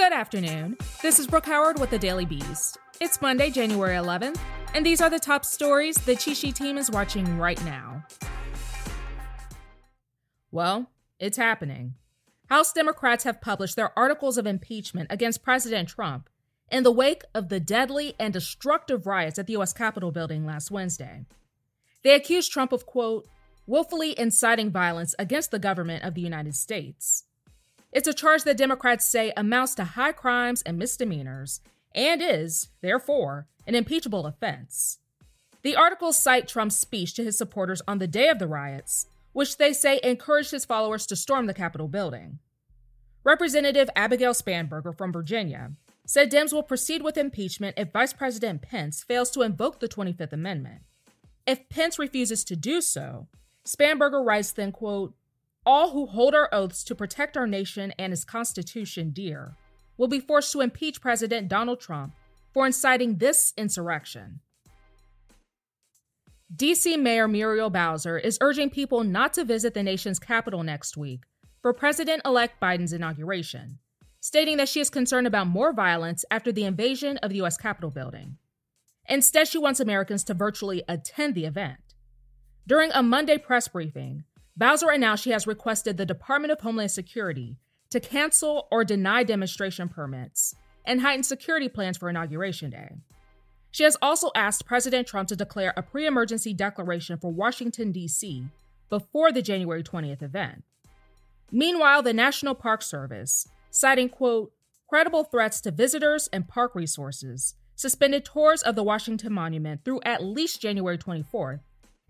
Good afternoon. This is Brooke Howard with the Daily Beast. It's Monday, January 11th, and these are the top stories the Cheat Sheet team is watching right now. Well, it's happening. House Democrats have published their articles of impeachment against President Trump in the wake of the deadly and destructive riots at the U.S. Capitol building last Wednesday. They accused Trump of, quote, willfully inciting violence against the government of the United States. It's a charge that Democrats say amounts to high crimes and misdemeanors and is, therefore, an impeachable offense. The articles cite Trump's speech to his supporters on the day of the riots which they say encouraged his followers to storm the Capitol building. Representative Abigail Spanberger from Virginia said Dems will proceed with impeachment if Vice President Pence fails to invoke the 25th Amendment. If Pence refuses to do so, Spanberger writes then, quote, all who hold our oaths to protect our nation and its Constitution dear will be forced to impeach President Donald Trump for inciting this insurrection. DC Mayor Muriel Bowser is urging people not to visit the nation's capital next week for President elect Biden's inauguration, stating that she is concerned about more violence after the invasion of the U.S. Capitol building. Instead, she wants Americans to virtually attend the event. During a Monday press briefing, Bowser announced she has requested the Department of Homeland Security to cancel or deny demonstration permits and heighten security plans for Inauguration Day. She has also asked President Trump to declare a pre emergency declaration for Washington, D.C. before the January 20th event. Meanwhile, the National Park Service, citing, quote, credible threats to visitors and park resources, suspended tours of the Washington Monument through at least January 24th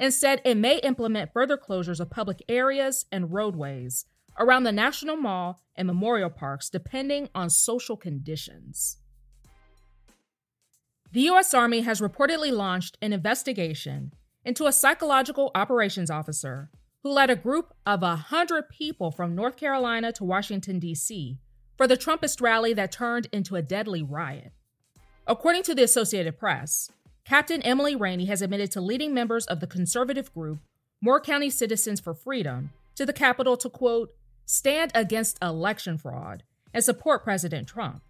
said it may implement further closures of public areas and roadways around the National Mall and memorial parks depending on social conditions. The U.S. Army has reportedly launched an investigation into a psychological operations officer who led a group of 100 people from North Carolina to Washington, D.C. for the Trumpist rally that turned into a deadly riot. According to the Associated Press, Captain Emily Rainey has admitted to leading members of the conservative group Moore County Citizens for Freedom to the Capitol to, quote, stand against election fraud and support President Trump.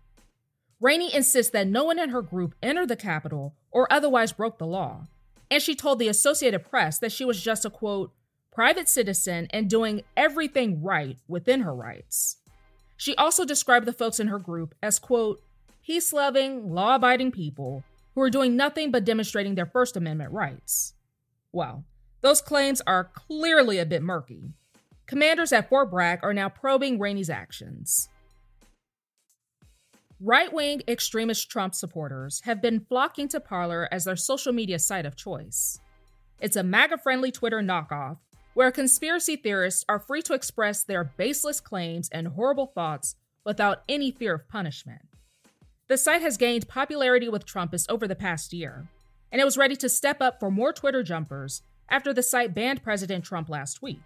Rainey insists that no one in her group entered the Capitol or otherwise broke the law. And she told the Associated Press that she was just a quote, private citizen and doing everything right within her rights. She also described the folks in her group as quote, peace loving, law abiding people who are doing nothing but demonstrating their First Amendment rights. Well, those claims are clearly a bit murky. Commanders at Fort Bragg are now probing Rainey's actions. Right wing extremist Trump supporters have been flocking to Parler as their social media site of choice. It's a MAGA friendly Twitter knockoff where conspiracy theorists are free to express their baseless claims and horrible thoughts without any fear of punishment. The site has gained popularity with Trumpists over the past year, and it was ready to step up for more Twitter jumpers after the site banned President Trump last week.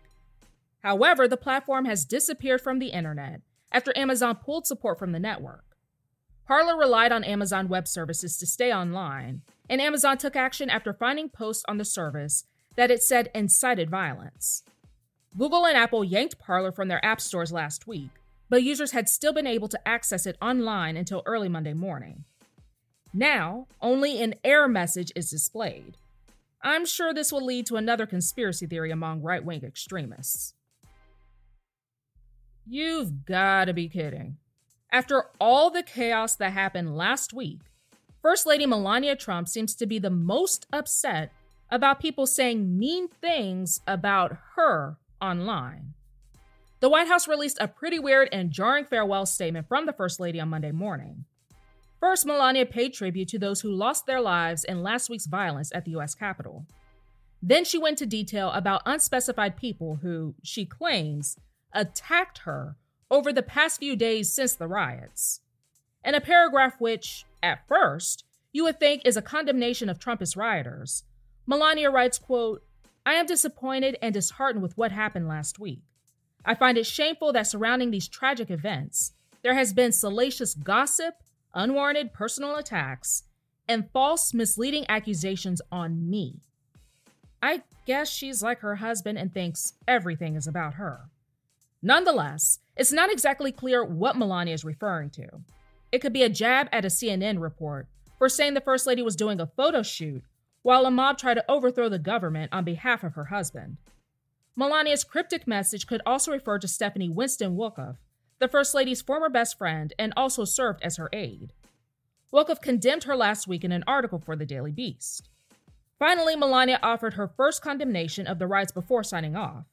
However, the platform has disappeared from the internet after Amazon pulled support from the network. Parler relied on Amazon Web Services to stay online, and Amazon took action after finding posts on the service that it said incited violence. Google and Apple yanked Parler from their app stores last week, but users had still been able to access it online until early Monday morning. Now, only an error message is displayed. I'm sure this will lead to another conspiracy theory among right wing extremists. You've gotta be kidding. After all the chaos that happened last week, First Lady Melania Trump seems to be the most upset about people saying mean things about her online. The White House released a pretty weird and jarring farewell statement from the First Lady on Monday morning. First, Melania paid tribute to those who lost their lives in last week's violence at the U.S. Capitol. Then she went to detail about unspecified people who, she claims, attacked her over the past few days since the riots. In a paragraph which, at first, you would think is a condemnation of Trumpist rioters, Melania writes, quote, I am disappointed and disheartened with what happened last week. I find it shameful that surrounding these tragic events, there has been salacious gossip, unwarranted personal attacks, and false, misleading accusations on me. I guess she's like her husband and thinks everything is about her. Nonetheless, it's not exactly clear what Melania is referring to. It could be a jab at a CNN report for saying the First Lady was doing a photo shoot while a mob tried to overthrow the government on behalf of her husband. Melania's cryptic message could also refer to Stephanie Winston Wolkoff, the First Lady's former best friend and also served as her aide. Wolkoff condemned her last week in an article for the Daily Beast. Finally, Melania offered her first condemnation of the riots before signing off.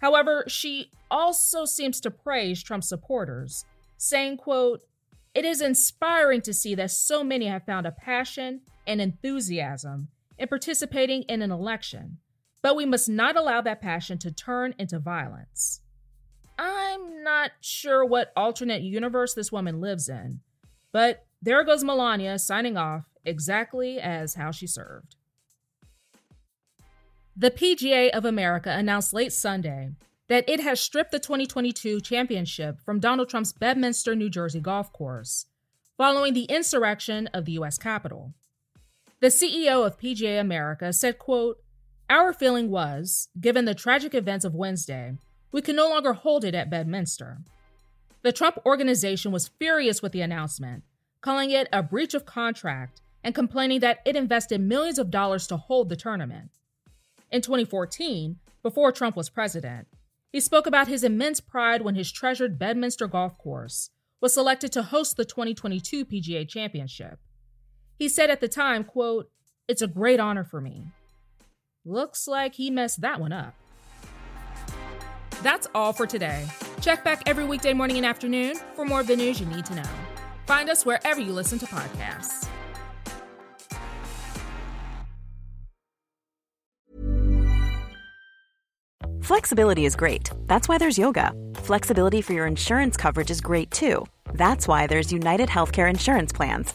However, she also seems to praise Trump's supporters, saying, quote, It is inspiring to see that so many have found a passion and enthusiasm in participating in an election, but we must not allow that passion to turn into violence. I'm not sure what alternate universe this woman lives in, but there goes Melania signing off exactly as how she served. The PGA of America announced late Sunday that it has stripped the 2022 championship from Donald Trump's Bedminster, New Jersey golf course, following the insurrection of the U.S. Capitol. The CEO of PGA America said, quote, Our feeling was, given the tragic events of Wednesday, we can no longer hold it at Bedminster. The Trump organization was furious with the announcement, calling it a breach of contract and complaining that it invested millions of dollars to hold the tournament. In 2014, before Trump was president, he spoke about his immense pride when his treasured Bedminster golf course was selected to host the 2022 PGA Championship. He said at the time, quote, "It's a great honor for me." Looks like he messed that one up. That's all for today. Check back every weekday morning and afternoon for more of the news you need to know. Find us wherever you listen to podcasts. Flexibility is great. That's why there's yoga. Flexibility for your insurance coverage is great too. That's why there's United Healthcare Insurance Plans.